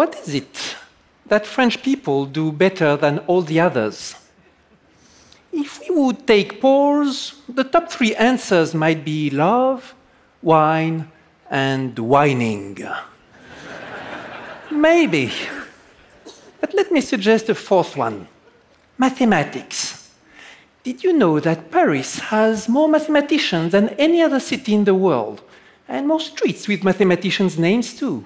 What is it that French people do better than all the others? If we would take polls, the top three answers might be love, wine, and whining. Maybe. But let me suggest a fourth one mathematics. Did you know that Paris has more mathematicians than any other city in the world, and more streets with mathematicians' names too?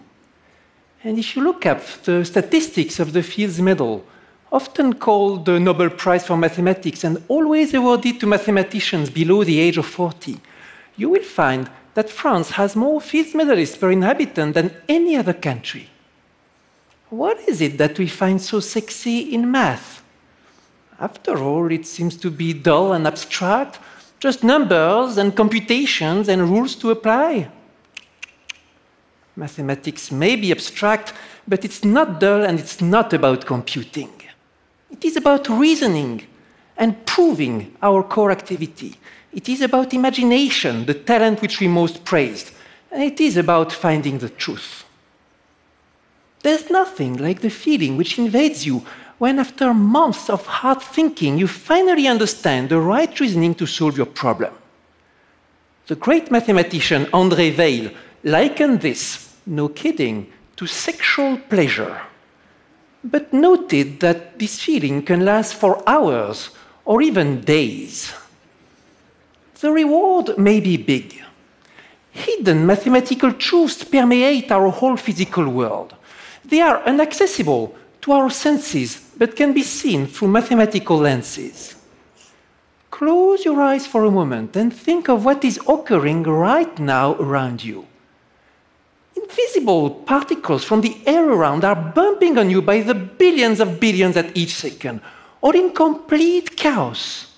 And if you look up the statistics of the Fields Medal, often called the Nobel Prize for Mathematics and always awarded to mathematicians below the age of 40, you will find that France has more Fields medalists per inhabitant than any other country. What is it that we find so sexy in math? After all, it seems to be dull and abstract, just numbers and computations and rules to apply. Mathematics may be abstract, but it's not dull and it's not about computing. It is about reasoning and proving our core activity. It is about imagination, the talent which we most praised. And it is about finding the truth. There's nothing like the feeling which invades you when, after months of hard thinking, you finally understand the right reasoning to solve your problem. The great mathematician André Weil likened this, no kidding, to sexual pleasure, but noted that this feeling can last for hours or even days. The reward may be big. Hidden mathematical truths permeate our whole physical world. They are inaccessible to our senses, but can be seen through mathematical lenses. Close your eyes for a moment and think of what is occurring right now around you. Invisible particles from the air around are bumping on you by the billions of billions at each second, or in complete chaos.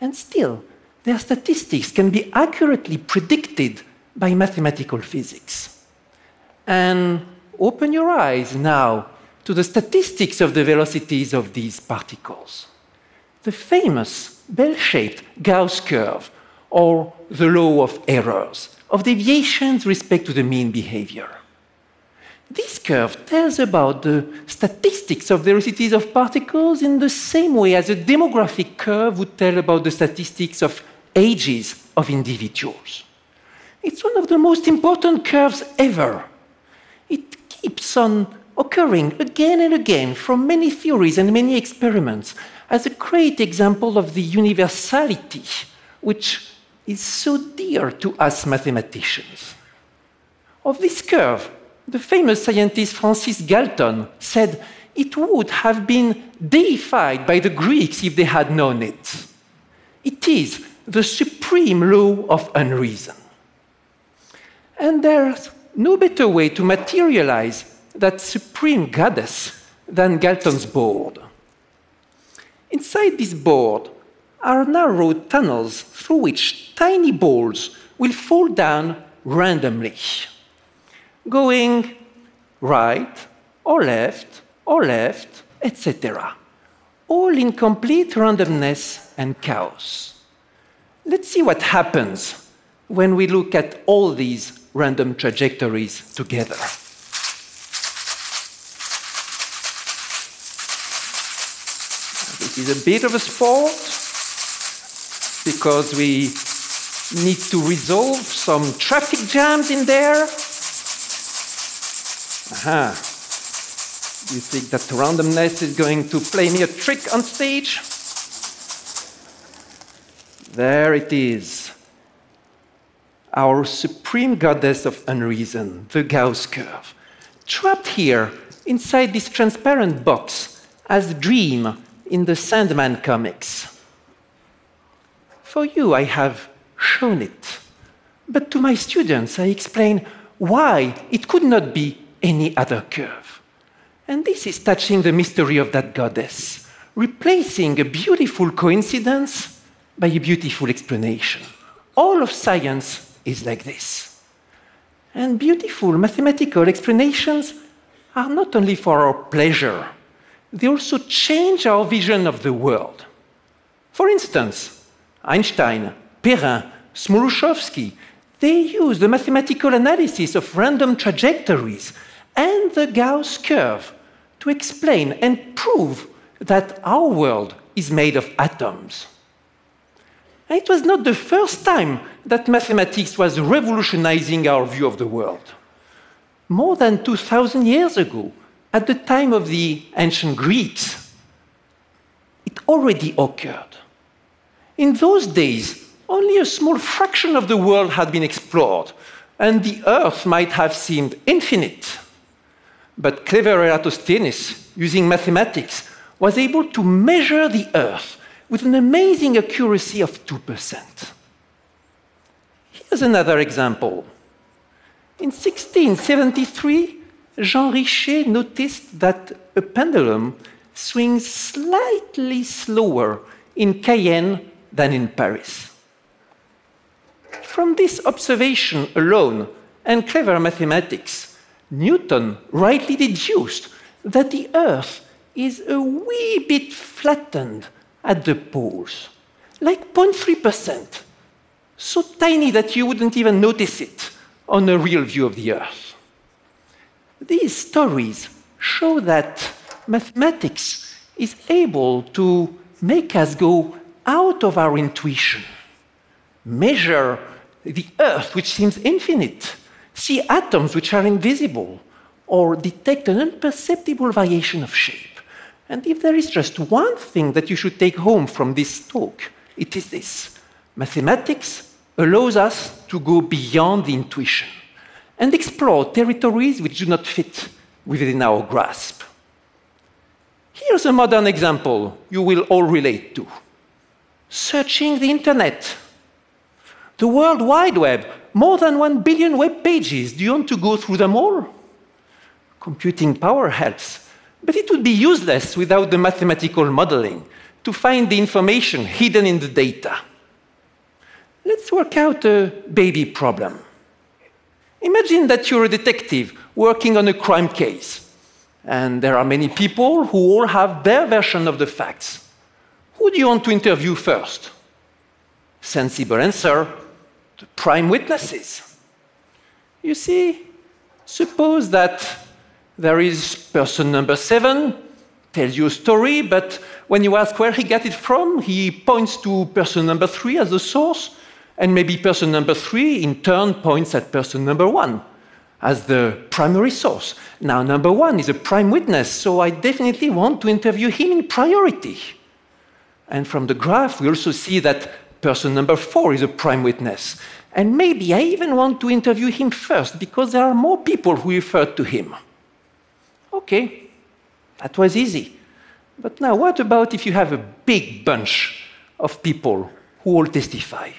And still, their statistics can be accurately predicted by mathematical physics. And open your eyes now to the statistics of the velocities of these particles. The famous bell shaped Gauss curve, or the law of errors, of deviations respect to the mean behavior. This curve tells about the statistics of velocities of particles in the same way as a demographic curve would tell about the statistics of ages of individuals. It's one of the most important curves ever It keeps on occurring again and again from many theories and many experiments as a great example of the universality which is so dear to us mathematicians. Of this curve, the famous scientist Francis Galton said it would have been deified by the Greeks if they had known it. It is the supreme law of unreason. And there's no better way to materialize that supreme goddess than Galton's board. Inside this board are narrow tunnels through which tiny balls will fall down randomly, going right or left or left, etc., all in complete randomness and chaos. Let's see what happens when we look at all these random trajectories together. This is a bit of a sport because we need to resolve some traffic jams in there. Aha. You think that randomness is going to play me a trick on stage? There it is our supreme goddess of unreason, the Gauss curve, trapped here inside this transparent box as Dream in the Sandman comics. For you, I have shown it. But to my students, I explain why it could not be any other curve. And this is touching the mystery of that goddess, replacing a beautiful coincidence by a beautiful explanation. All of science is like this. And beautiful mathematical explanations are not only for our pleasure, they also change our vision of the world. For instance, Einstein, Perrin, Smoluchowski, they use the mathematical analysis of random trajectories and the Gauss curve to explain and prove that our world is made of atoms. And it was not the first time that mathematics was revolutionizing our view of the world. More than 2,000 years ago, at the time of the ancient Greeks, it already occurred. In those days, only a small fraction of the world had been explored, and the Earth might have seemed infinite. But clever Eratosthenes, using mathematics, was able to measure the Earth with an amazing accuracy of 2%. Here's another example. In 1673, Jean Richer noticed that a pendulum swings slightly slower in Cayenne than in Paris. From this observation alone and clever mathematics, Newton rightly deduced that the Earth is a wee bit flattened at the poles, like 0.3%, so tiny that you wouldn't even notice it on a real view of the Earth. These stories show that mathematics is able to make us go out of our intuition, measure the Earth, which seems infinite, see atoms which are invisible, or detect an imperceptible variation of shape. And if there is just one thing that you should take home from this talk, it is this mathematics allows us to go beyond the intuition and explore territories which do not fit within our grasp. Here's a modern example you will all relate to searching the internet. The World Wide Web, more than one billion web pages. Do you want to go through them all? Computing power helps, but it would be useless without the mathematical modeling to find the information hidden in the data. Let's work out a baby problem. Imagine that you're a detective working on a crime case, and there are many people who all have their version of the facts. Who do you want to interview first? Sensible answer the prime witnesses. You see, suppose that there is person number seven, tells you a story, but when you ask where he got it from, he points to person number three as the source, and maybe person number three in turn points at person number one as the primary source. Now, number one is a prime witness, so I definitely want to interview him in priority. And from the graph, we also see that person number four is a prime witness. And maybe I even want to interview him first because there are more people who referred to him. Okay, that was easy. But now, what about if you have a big bunch of people who all testify?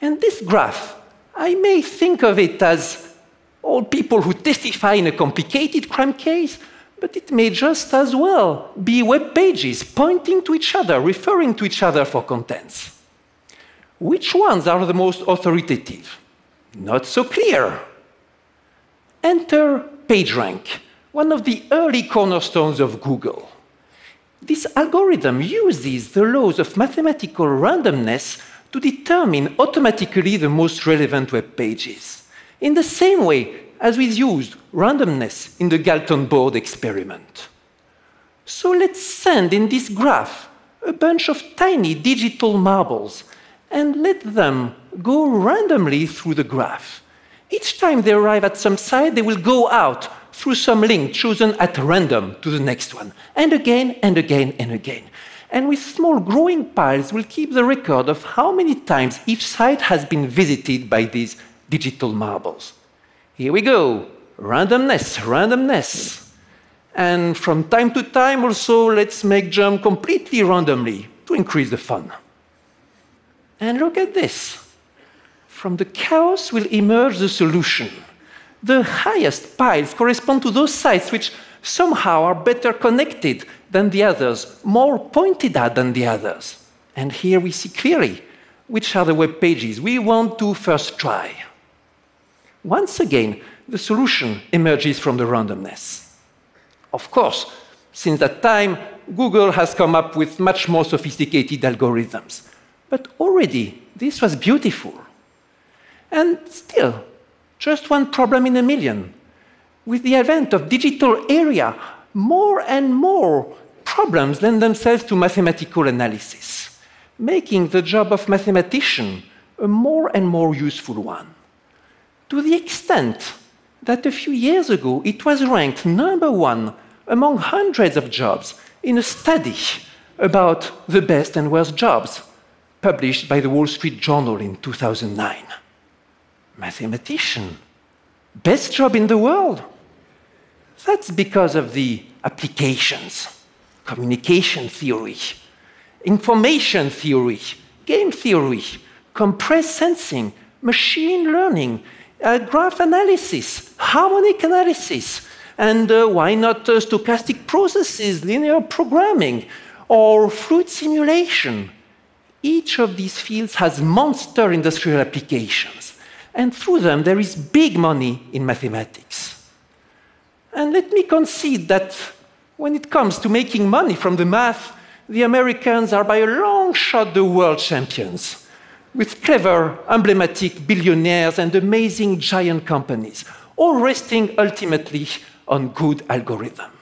And this graph, I may think of it as all people who testify in a complicated crime case, but it may just as well be web pages pointing to each other, referring to each other for contents. Which ones are the most authoritative? Not so clear. Enter PageRank, one of the early cornerstones of Google. This algorithm uses the laws of mathematical randomness to determine automatically the most relevant web pages, in the same way as we used randomness in the Galton board experiment. So let's send in this graph a bunch of tiny digital marbles and let them go randomly through the graph. Each time they arrive at some site, they will go out through some link chosen at random to the next one, and again and again and again. And with small growing piles, we'll keep the record of how many times each site has been visited by these digital marbles. Here we go randomness, randomness. And from time to time, also, let's make jump completely randomly to increase the fun. And look at this. From the chaos will emerge the solution. The highest piles correspond to those sites which somehow are better connected than the others, more pointed at than the others. And here we see clearly which are the web pages we want to first try. Once again, the solution emerges from the randomness. Of course, since that time, Google has come up with much more sophisticated algorithms. But already, this was beautiful. And still, just one problem in a million. with the advent of digital area, more and more problems lend themselves to mathematical analysis, making the job of mathematician a more and more useful one. To the extent that a few years ago it was ranked number one among hundreds of jobs in a study about the best and worst jobs published by the Wall Street Journal in 2009. Mathematician, best job in the world. That's because of the applications, communication theory, information theory, game theory, compressed sensing, machine learning, uh, graph analysis, harmonic analysis, and uh, why not uh, stochastic processes, linear programming, or fluid simulation. Each of these fields has monster industrial applications, and through them there is big money in mathematics. And let me concede that when it comes to making money from the math, the Americans are by a long shot the world champions, with clever, emblematic billionaires and amazing giant companies, all resting ultimately on good algorithm.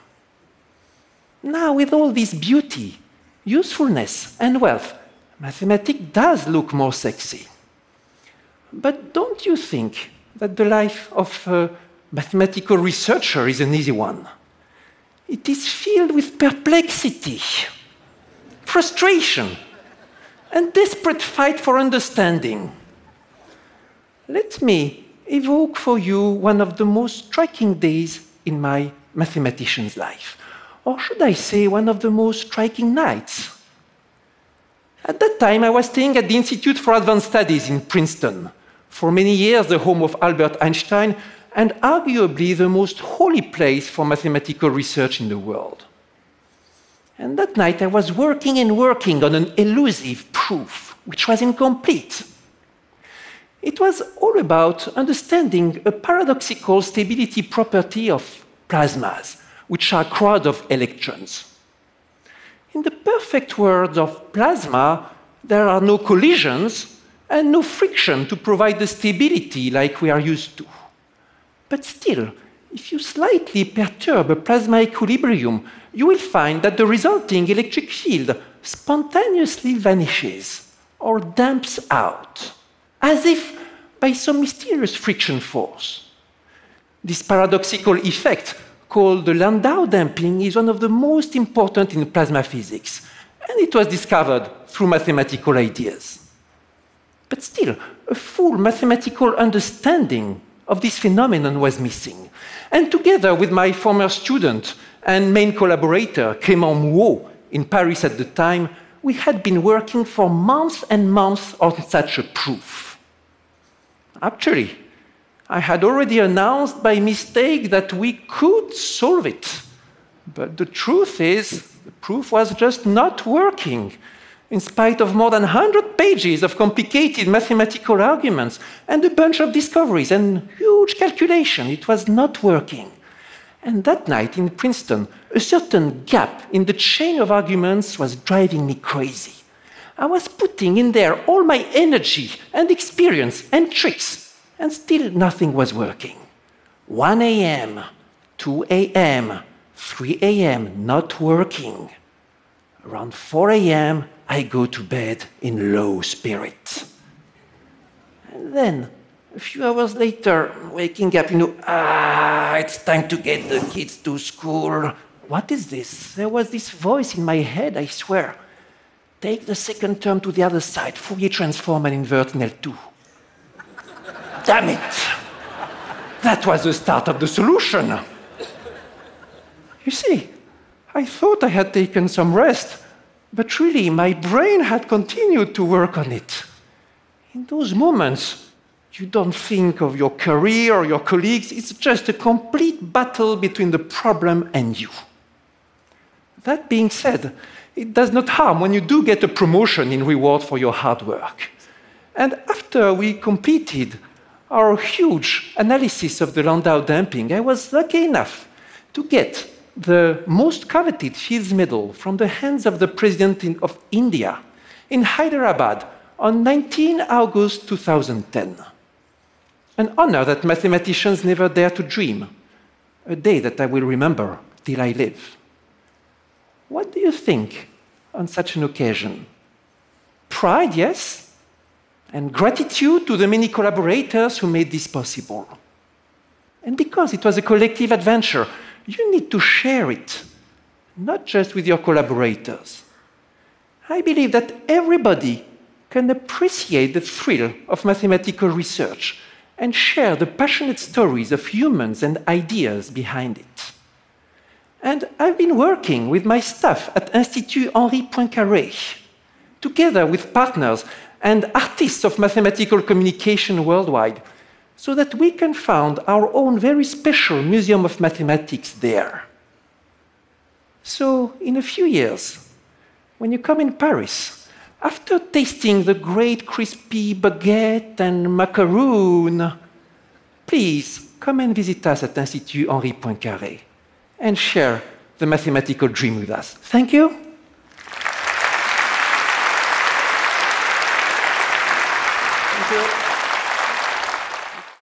Now, with all this beauty, usefulness, and wealth, mathematics does look more sexy. But don't you think that the life of a mathematical researcher is an easy one? It is filled with perplexity, frustration, and desperate fight for understanding. Let me evoke for you one of the most striking days in my mathematician's life, or should I say, one of the most striking nights. At that time, I was staying at the Institute for Advanced Studies in Princeton, for many years the home of Albert Einstein, and arguably the most holy place for mathematical research in the world. And that night I was working and working on an elusive proof, which was incomplete. It was all about understanding a paradoxical stability property of plasmas, which are crowds of electrons. In the perfect world of plasma, there are no collisions and no friction to provide the stability like we are used to. But still, if you slightly perturb a plasma equilibrium, you will find that the resulting electric field spontaneously vanishes or damps out, as if by some mysterious friction force. This paradoxical effect, called the Landau damping, is one of the most important in plasma physics, and it was discovered through mathematical ideas. But still, a full mathematical understanding of this phenomenon was missing. And together with my former student and main collaborator, Clément Mouhot, in Paris at the time, we had been working for months and months on such a proof. Actually, I had already announced by mistake that we could solve it. But the truth is, the proof was just not working in spite of more than 100 pages of complicated mathematical arguments and a bunch of discoveries and huge calculation, it was not working. And that night in Princeton, a certain gap in the chain of arguments was driving me crazy. I was putting in there all my energy and experience and tricks, and still nothing was working. 1 a.m., 2 a.m., 3 a.m., not working. Around 4 a.m., I go to bed in low spirits. And then, a few hours later, waking up, you know, ah, it's time to get the kids to school. What is this? There was this voice in my head, I swear. Take the second term to the other side, Fourier transform and invert in L2. Damn it! That was the start of the solution. You see, I thought I had taken some rest, but really my brain had continued to work on it. In those moments, you don't think of your career or your colleagues, it's just a complete battle between the problem and you. That being said, it does not harm when you do get a promotion in reward for your hard work. And after we completed our huge analysis of the Landau damping, I was lucky enough to get the most coveted Fields Medal from the hands of the President of India in Hyderabad on 19 August 2010. An honor that mathematicians never dare to dream. a day that I will remember till I live. What do you think on such an occasion? Pride, yes, and gratitude to the many collaborators who made this possible. And because it was a collective adventure, you need to share it, not just with your collaborators. I believe that everybody can appreciate the thrill of mathematical research and share the passionate stories of humans and ideas behind it. And I've been working with my staff at Institut Henri Poincaré, together with partners and artists of mathematical communication worldwide, so that we can found our own very special Museum of Mathematics there. So, in a few years, when you come in Paris, after tasting the great crispy baguette and macaroon, please come and visit us at Institut Henri Poincaré and share the mathematical dream with us. Thank you.